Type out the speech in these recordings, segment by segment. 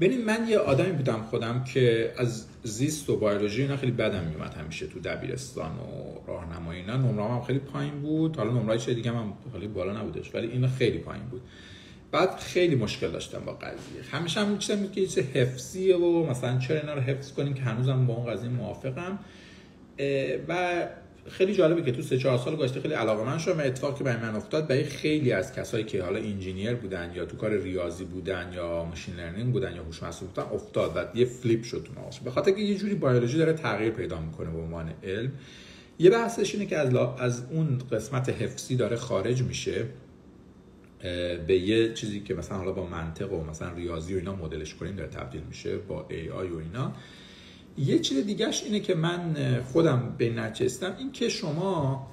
ببین من یه آدمی بودم خودم که از زیست و بیولوژی اینا خیلی بدم میومد همیشه تو دبیرستان و راهنمایی اینا. نمرام هم خیلی پایین بود. حالا نمرای چیز دیگه هم خیلی بالا نبودش ولی این خیلی پایین بود. بعد خیلی مشکل داشتم با قضیه. همیشه هم چیزی که چه حفظیه و مثلا چرا اینا رو حفظ کنیم که هنوزم با اون قضیه موافقم. و خیلی جالبه که تو سه چهار سال گذشته خیلی علاقه‌مند شدم. اتفاقی برای من افتاد برای خیلی از کسایی که حالا engineer بودن یا تو کار ریاضی بودن یا machine learning بودن یا هوش مصنوعی بودن افتاد و یه flip شد تو مغزش به خاطر که یه جوری بیولوژی داره تغییر پیدا می‌کنه به عنوان علم. یه بحثش اینه که از, از اون قسمت حفظی داره خارج میشه به یه چیزی که مثلا حالا با منطق و مثلا ریاضی و اینا مدلش کنیم داره تبدیل میشه با ای آی و اینا. یه چیز دیگهش اینه که من خودم به نچستم. این که شما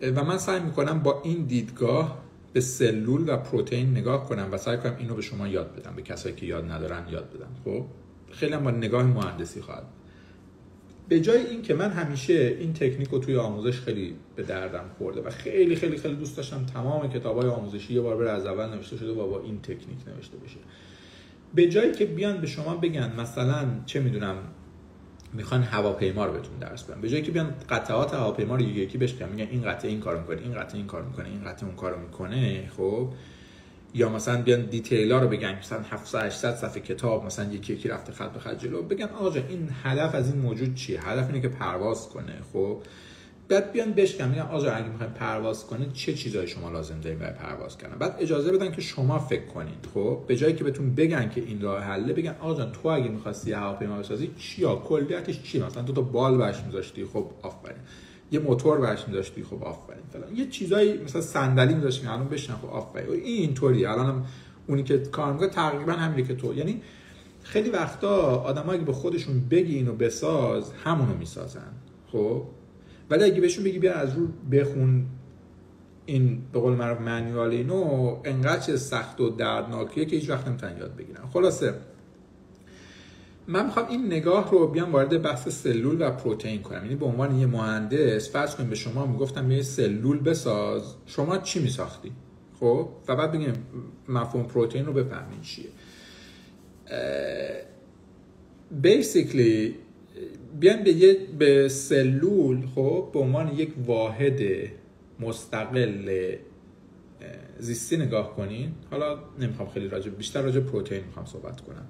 و من سعی می‌کنم با این دیدگاه به سلول و پروتئین نگاه کنم و سعی کنم اینو به شما یاد بدم به کسایی که یاد ندارن یاد بدم. خب؟ خیلی هم با نگاه مهندسی خواهد به جای این که من همیشه این تکنیک رو توی آموزش خیلی به دردم خورده و خیلی خیلی خیلی دوست داشتم تمام کتاب های آموزشی یه بار بر از اول نوشته شده و با این تکنیک نوشته بشه. به جایی که بیان به شما بگن مثلا چه می‌دونم می‌خوان هواپیما رو بهتون درس بدن. به جایی که بیان قطعات هواپیما رو یکی یکی بشکنن میگن این قطعه این کارو می‌کنه این قطعه این کارو می‌کنه این قطعه اون کارو می‌کنه خب؟ یا مثلا بیان دیتیل ها رو بگن مثلا 700 800 صفحه کتاب مثلا یکی یکی رفته خط به خط جلو بگن آقا این هدف از این موجود چیه؟ هدف اینه که پرواز کنه خب؟ بعد بیان بشکن. میگن آقا اگه می‌خواین پرواز کنید چه چیزایی شما لازم دارین برای پرواز کردن؟ بعد اجازه بدن که شما فکر کنید. خب به جایی که بهتون بگن که این راه حله بگن آقا جان تو اگه می‌خواستی هواپیما بسازی چیا؟ کلیتش چی؟ مثلا دو تا بال برش میذاشتی خب آفرین. یه موتور برش میذاشتی خب آفرین. فلان. یه چیزایی مثلا صندلی میذاشتی الان بشن خب آفرین. این اینطوری. الانم اونی که کار می‌کنه تقریبا همینه که تو. یعنی خیلی وقتا آدمایی به خودشون بگی اینو بساز همونو می‌سازن. خب؟ ولی اگه بهشون بگی بیا از رو بخون این به قول معروف منیوال اینو انقدر سخت و دردناکیه که هیچ وقت نمی‌تونن یاد بگیرن. خلاصه من می‌خوام این نگاه رو بیام وارد بحث سلول و پروتئین کنم. یعنی به عنوان یه مهندس فرض کنیم به شما می‌گفتم یه سلول بساز شما چی میساختی؟ خب؟ و بعد بگیم مفهوم پروتئین رو بفهمین چیه. basically بیاین به یه به سلول خب به عنوان یک واحد مستقل زیستی نگاه کنین. حالا نمی‌خوام خیلی راجع بیشتر راجع پروتئین می‌خوام صحبت کنم.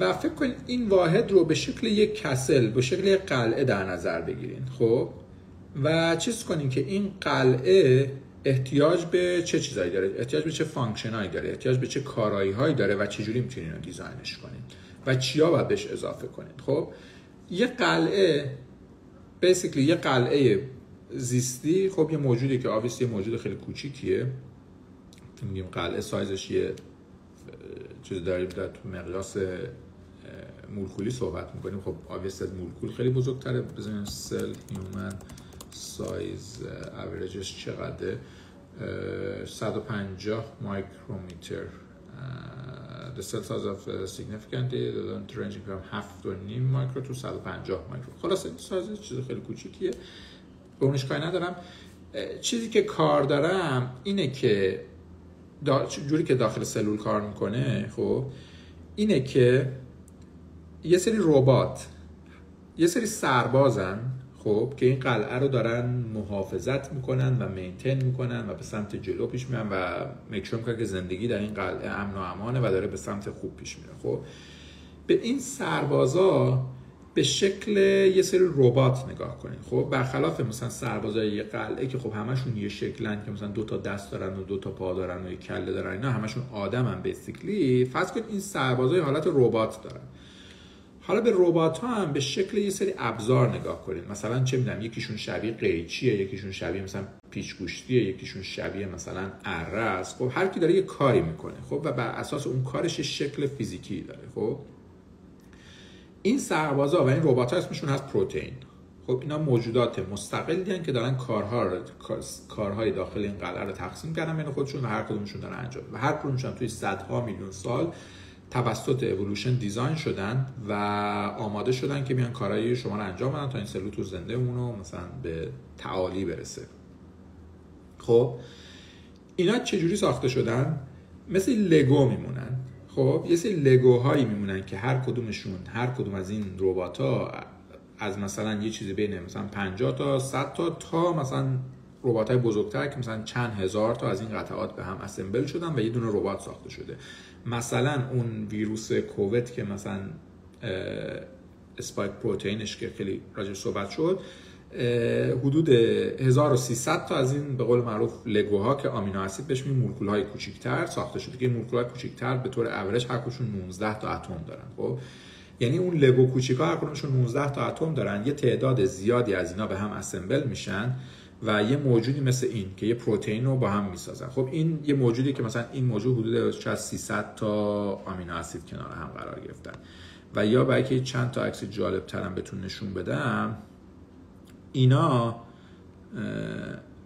و فکر کنید این واحد رو به شکل یک castle به شکل یک قلعه در نظر بگیرین خب؟ و چیز کنین که این قلعه احتیاج به چه چیزایی داره؟ احتیاج به چه function ایی داره؟ احتیاج به چه کارایی هایی داره؟ و چجوری می‌تونین رو design ش کنین؟ و چیا باید بهش اضافه کنید. خب یه قلعه basically یه قلعه زیستی خب یه موجودی که آویس یه موجود خیلی کوچیکیه. میگیم قلعه سایزش یه چیز داریم در تو مقیاس مولکولی صحبت می‌کنیم. خب آویس از مولکول خیلی بزرگتره. بزنیم cell human size average ش چقدره؟ 150 مایکرومتر the cell size of significantly ranging from 7 و نیم مایکرو تو 150 مایکرو خلاص این سایز چیز خیلی کوچیکیه. به اونش کاری ندارم چیزی که کار دارم اینه که جوری که داخل سلول کار می‌کنه خب اینه که یه سری ربات یه سری سربازن خب که این قلعه رو دارن محافظت می‌کنن و مینتین می‌کنن و به سمت جلو پیش میرن و مکشور می‌کنن که زندگی در این قلعه امن و امانه و داره به سمت خوب پیش میره. خب به این سربازا به شکل یه سری ربات نگاه کنید خب برخلاف مثلا سربازای یه قلعه که خب همشون یه شکلن که مثلا دو تا دست دارن و دو تا پا دارن و یه کله دارن اینا همشون آدمن بیسیکلی فرض کنید این سربازای حالت ربات دارن. حالا به ربات ها هم به شکل یه سری ابزار نگاه کنید. مثلا چه می‌دونم یکیشون شبیه قیچیه یکیشون شبیه مثلا پیچگوشتیه یکیشون شبیه مثلا اره است. خب هر کی داره یه کاری می‌کنه خب و بر اساس اون کارش شکل فیزیکی داره خب. این سربازا و این ربات ها اسمشون هست پروتئین. خب اینا موجودات مستقلی که دارن کارها رو کارهای داخل این قلعه رو تقسیم کردن بین خودشون و هر کدومشون دارن انجام و هر کدومشون توی صدها میلیون سال توسط اولوشن دیزاین شدن و آماده شدن که بیان کارهای شما رو انجام بدن تا این سلول تو زنده رو مثلا به تعالی برسه. خب اینا چجوری ساخته شدن؟ مثل لگو میمونن. خب یه سری لگوهایی میمونن که هر کدومشون هر کدوم از این ربات ها از مثلا یه چیزی بین مثلا 50 تا 100 تا تا مثلا ربات های بزرگتر که مثلا چند هزار تا از این قطعات به هم assemble شدن و یه دونه ربات ساخته شده. مثلا اون ویروس کووید که مثلا spike protein ش که خیلی راجع صحبت شد حدود 1300 تا از این به قول معروف لگوها که آمینو اسید بهش میگیم مولکول های کوچیک‌تر ساخته شده که مولکول های کوچیک‌تر به طور اوریج هر کدومشون 19 تا اتم دارن خب؟ یعنی اون لگو کوچیکا هر کدومشون 19 تا اتم دارن. یه تعداد زیادی از اینا به هم اسمبل میشن. و یه موجودی مثل این که یه پروتئین رو با هم می‌سازن. خب این یه موجودی که مثلا این موجود حدود 300 تا آمینو اسید کنار هم قرار گرفتن. و یا برای که چند تا عکس جالب ترم بهتون نشون بدم اینا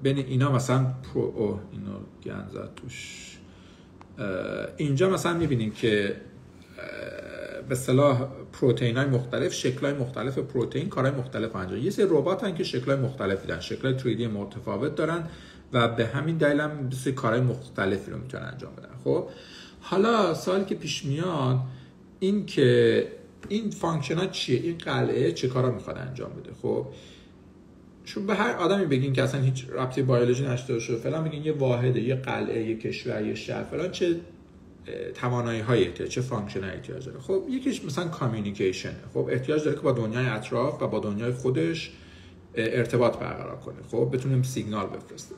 بین اینا مثلا پرو او اینو گن توش. اینجا مثلا می‌بینیم که به اصطلاح پروتئین های مختلف شکل های مختلف پروتئین کارهای مختلف انجام. یه سری ربات هن که شکل های مختلفی دارن شکل 3D متفاوت دارن و به همین دلیل هم سری کارهای مختلفی رو می‌تونن انجام بدن. خب حالا سوالی که پیش میاد این که این function ها چیه؟ این قلعه چه کارا می‌خواد انجام بده؟ خب شما به هر آدمی بگین که اصلا هیچ رابطه بیولوژی نشته باشه فلان بگین یه واحده یه قلعه یه کشور یه شهر فلان چه توانایی های احتیاج چه function احتیاج داره. خب یکیش مثلا communication خب احتیاج داره که با دنیای اطراف و با دنیای خودش ارتباط برقرار کنه. خب بتونیم سیگنال بفرسته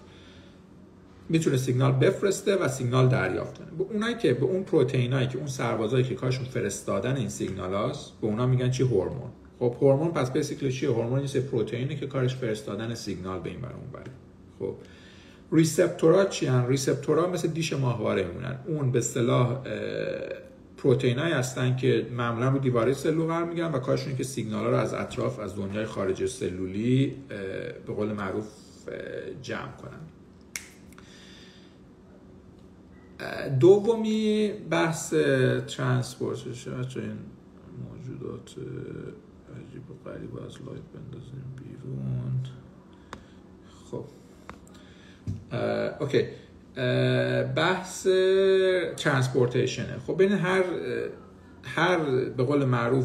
می‌تونه سیگنال بفرسته و سیگنال دریافت کنه. به اونایی که به اون پروتئینایی که اون سربازایی که کارشون فرستادن این سیگنال هاست به اونا میگن چی؟ هورمون. خب هورمون پس basically چیه؟ هورمون یه پروتئینه که کارش فرستادن سیگنال به این بر اون بره خب receptor ا چی هن؟ receptor ا مثل دیش ماهواره میمونن. اون به اصطلاح پروتئینایی هستن که معمولا رو دیواره سلول قرار می‌گیرن و کارشون که سیگنال ها رو از اطراف از دنیای خارج سلولی به قول معروف جمع کنن. دومی بحث transportation ه این موجودات عجیب و غریب از لایت بندازیم بیرون. خب. okay. بحث transportation ه. خب بین هر هر به قول معروف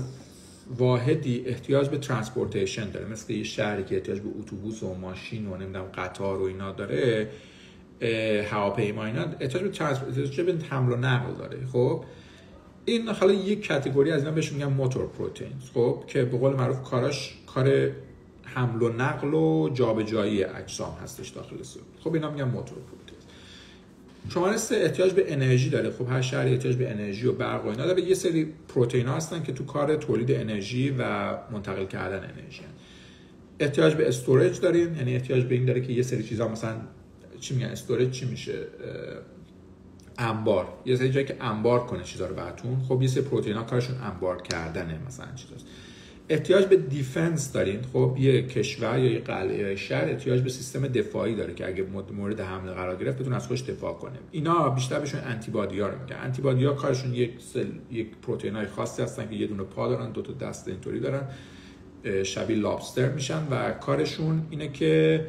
واحدی احتیاج به transportation داره. مثل یه شهری که احتیاج به اتوبوس و ماشین و نمی‌دونم قطار و اینا داره هواپیما اینا احتیاج به transportation به حمل و نقل داره. خب این حالا یک category از اینا بهش میگن motor protein خب که به قول معروف کاراش کار حمل و نقل و جابجایی اجسام هستش داخل سلول خب اینا میگن موتور پروتئین شماره سه احتیاج به انرژی داره. خب هر شهری احتیاج به انرژی و برق و اینا داره. یه سری پروتئین ها هستن که تو کار تولید انرژی و منتقل کردن انرژی هن. احتیاج به استورج داریم. یعنی احتیاج به این داره که یه سری چیزا مثلا چی میگن؟ استورج چی میشه؟ انبار. یه سری جایی که انبار کنه چیزا رو براتون. خب یه سری پروتئین ها کارشون انبار کردنه مثلا چیزاست. احتیاج به defense دارین. خب یه کشور یا یه قلعه یا شهر احتیاج به سیستم دفاعی داره که اگه مورد حمله قرار گرفت بتونه از خودش دفاع کنه. اینا بیشتر بهشون antibody ها رو میگن. antibody ها کارشون یک cell، یک پروتئین های خاصی هستن که یه دونه پا دارن دو تا دست اینطوری دارن. شبیه lobster میشن و کارشون اینه که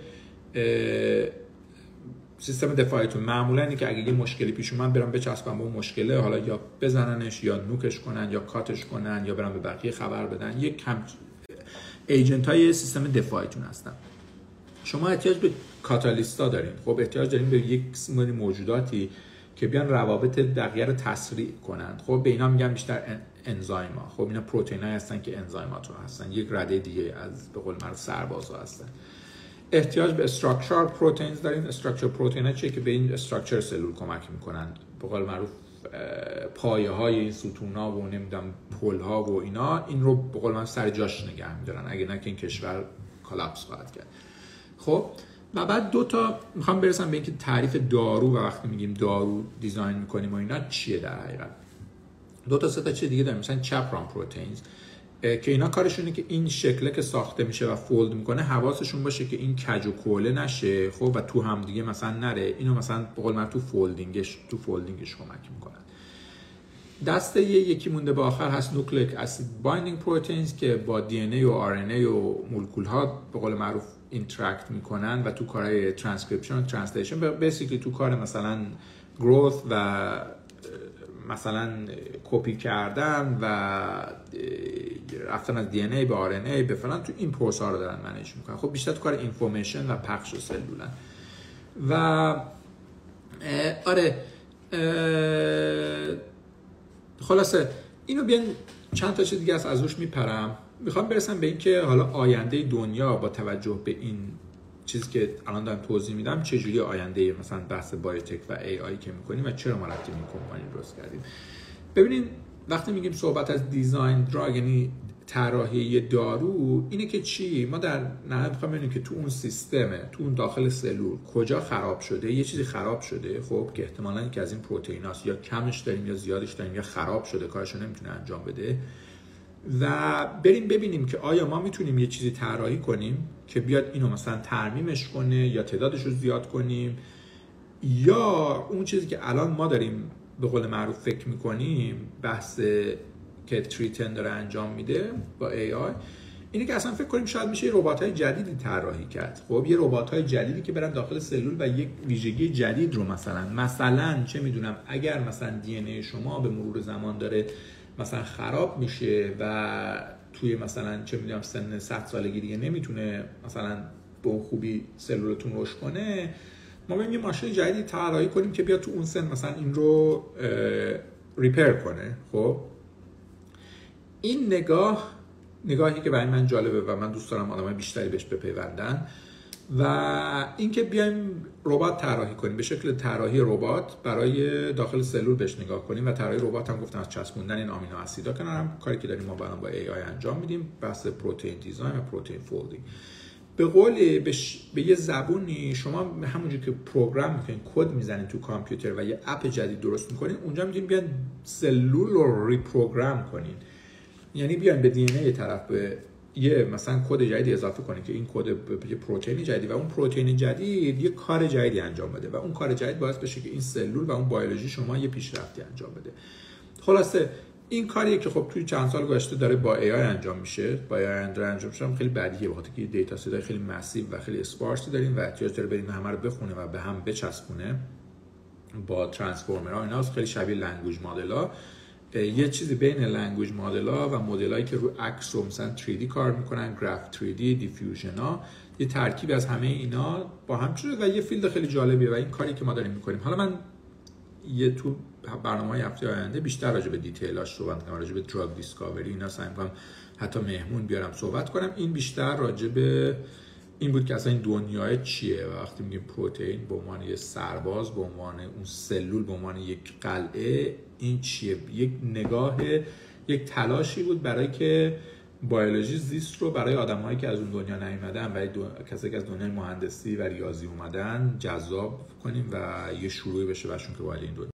سیستم دفاعیتون. معمولا اینه که اگه یه مشکلی پیش اومد برن بچسبن به اون مشکله. حالا یا بزننش یا nuke ش کنن یا cut ش کنن یا برن به بقیه خبر بدن. یک کم agent های سیستم دفاعیتون هستن. شما احتیاج به کاتالیستا دارین. خب احتیاج دارین به یک سری موجوداتی که بیان روابط دقیقه رو تسریع کنند. خب به اینا میگن بیشتر enzyme ها خب اینا پروتئین هستن که enzyme ات رو هستن. یک رده دیگه از به قول سربازا هستن. احتیاج به structure proteins داریم structure protein چیه که به این structure سلول کمک می‌کنن؟ به قول معروف پایه های این ستون ها و نمی‌دونم پل ها و اینا این رو به قول معروف سر جاش نگه میدارن. اگه نه که این کشور collapse خواهد کرد. خب و بعد دو تا می‌خوام برسم به اینکه تعریف دارو و وقتی میگیم دارو design می‌کنیم و اینا چیه در حقیقت؟ دو تا سه تا چیز دیگه داریم. مثلا chaperone proteins. که اینا کارشونه که این شکله که ساخته میشه و fold می‌کنه حواسشون باشه که این کج و کوله نشه خب؟ و تو هم دیگه مثلا نره. اینو مثلا به قول تو folding ش تو folding ش کمک می‌کنن. دسته یکی مونده به آخر هست nucleic acid binding proteins که با دی ان ای و آر ان ای و مولکول ها به قول معروف interact می‌کنن و تو کارهای ترانسکریپشن و ترنسلیشن بیسیکلی تو کار مثلا growth و مثلا کپی کردن و رفتن از DNA به RNA به فلان تو این پروسه رو دارن manage می‌کنن. خب بیشتر تو کار information و پخش سلولن. و آره خلاصه اینو بیان چند تا چیز دیگه از ازش میپرم. می‌خوام برسم به اینکه حالا آینده دنیا با توجه به این چیزی که الان دارم توضیح میدم چجوری آینده مثلا بحث بایوتک و ای آی که می‌کنیم و چرا ما رفتیم این کمپانی درست کردیم؟ ببینید وقتی میگیم صحبت از دیزاین دراگ یعنی طراحی دارو اینه که چی؟ ما در نه می‌خوام ببینیم که تو اون سیستمه تو اون داخل سلول کجا خراب شده؟ یه چیزی خراب شده؟ خب که احتمالاً که از این پروتئیناست یا کمش داریم یا زیادش داریم یا خراب شده کارشو نمی‌تونه انجام بده. و بریم ببینیم که آیا ما می‌تونیم یه چیزی طراحی کنیم که بیاد اینو مثلا ترمیمش کنه یا تعدادش رو زیاد کنیم یا اون چیزی که الان ما داریم به قول معروف فکر می‌کنیم بحث که تریتن داره انجام میده با ای آی اینه که اصلا فکر کنیم شاید میشه ربات های جدیدی طراحی کرد. خب یه ربات های جدیدی که برن داخل سلول و یک ویژگی جدید رو مثلا مثلا چه می‌دونم اگر مثلا دی ای شما به مرور زمان داره مثلا خراب میشه و توی مثلا چه می‌دونم سن 100 سالگی دیگه نمی‌تونه مثلا به خوبی سلولتون رشد کنه ما بریم یه ماشین جدیدی طراحی کنیم که بیاد تو اون سن مثلا این رو repair کنه. خب این نگاه نگاهی که برای من جالبه و من دوست دارم آدمای بیشتری بهش بپیوندن و اینکه بیایم ربات طراحی کنیم. به شکل طراحی ربات برای داخل سلول بهش نگاه کنیم و طراحی ربات هم گفتم از چسبوندن این amino acid ا کنار هم کاری که داریم ما با با AI انجام میدیم بحث protein design و protein folding. به قول به, به یه زبونی شما همونجور که program می‌کنین کد می‌زنین تو کامپیوتر و یه app جدید درست می‌کنین اونجا می‌تونین بیان سلول رو reprogram کنین. یعنی بیان به DNA طرف یه مثلا کد جدیدی اضافه کنید که این کد یه پروتئین جدید و اون پروتئین جدید یه کار جدیدی انجام بده و اون کار جدید باعث بشه که این سلول و اون بیولوژی شما یه پیشرفتی انجام بده. خلاصه این کاریه که خب توی چند سال گذشته داره با AI انجام میشه. با AI انجام میشه خیلی بدیه بخاطر که data set خیلی massive و خیلی sparse ی داریم و احتیاج داره بریم همه رو بخونه و به هم بچسبونه. با transformer ها اینا خیلی شبیه language model ها. یه چیزی بین language model ها و مدل که رو عکس و مثلا 3D کار می‌کنن گراف 3D diffusion ها یه ترکیب از همه اینا با هم شده و یه field خیلی جالبیه و این کاری که ما داریم می‌کنیم. حالا من یه تو برنامه های هفته آینده بیشتر راجع به detail اش صحبت کنم راجع به drug discovery اینا سعی حتی مهمون بیارم صحبت کنم. این بیشتر راجع به این بود که اصلا این دنیای چیه؟ وقتی میگیم پروتئین به عنوان یه سرباز به عنوان اون سلول به عنوان یک قلعه این چیه؟ یک نگاه یک تلاشی بود برای که بیولوژی زیست رو برای آدمایی که از اون دنیا نیومدن و دو... کسایی که از دنیای مهندسی و ریاضی اومدن جذاب کنیم و یه شروعی بشه برشون که وارد این دنیا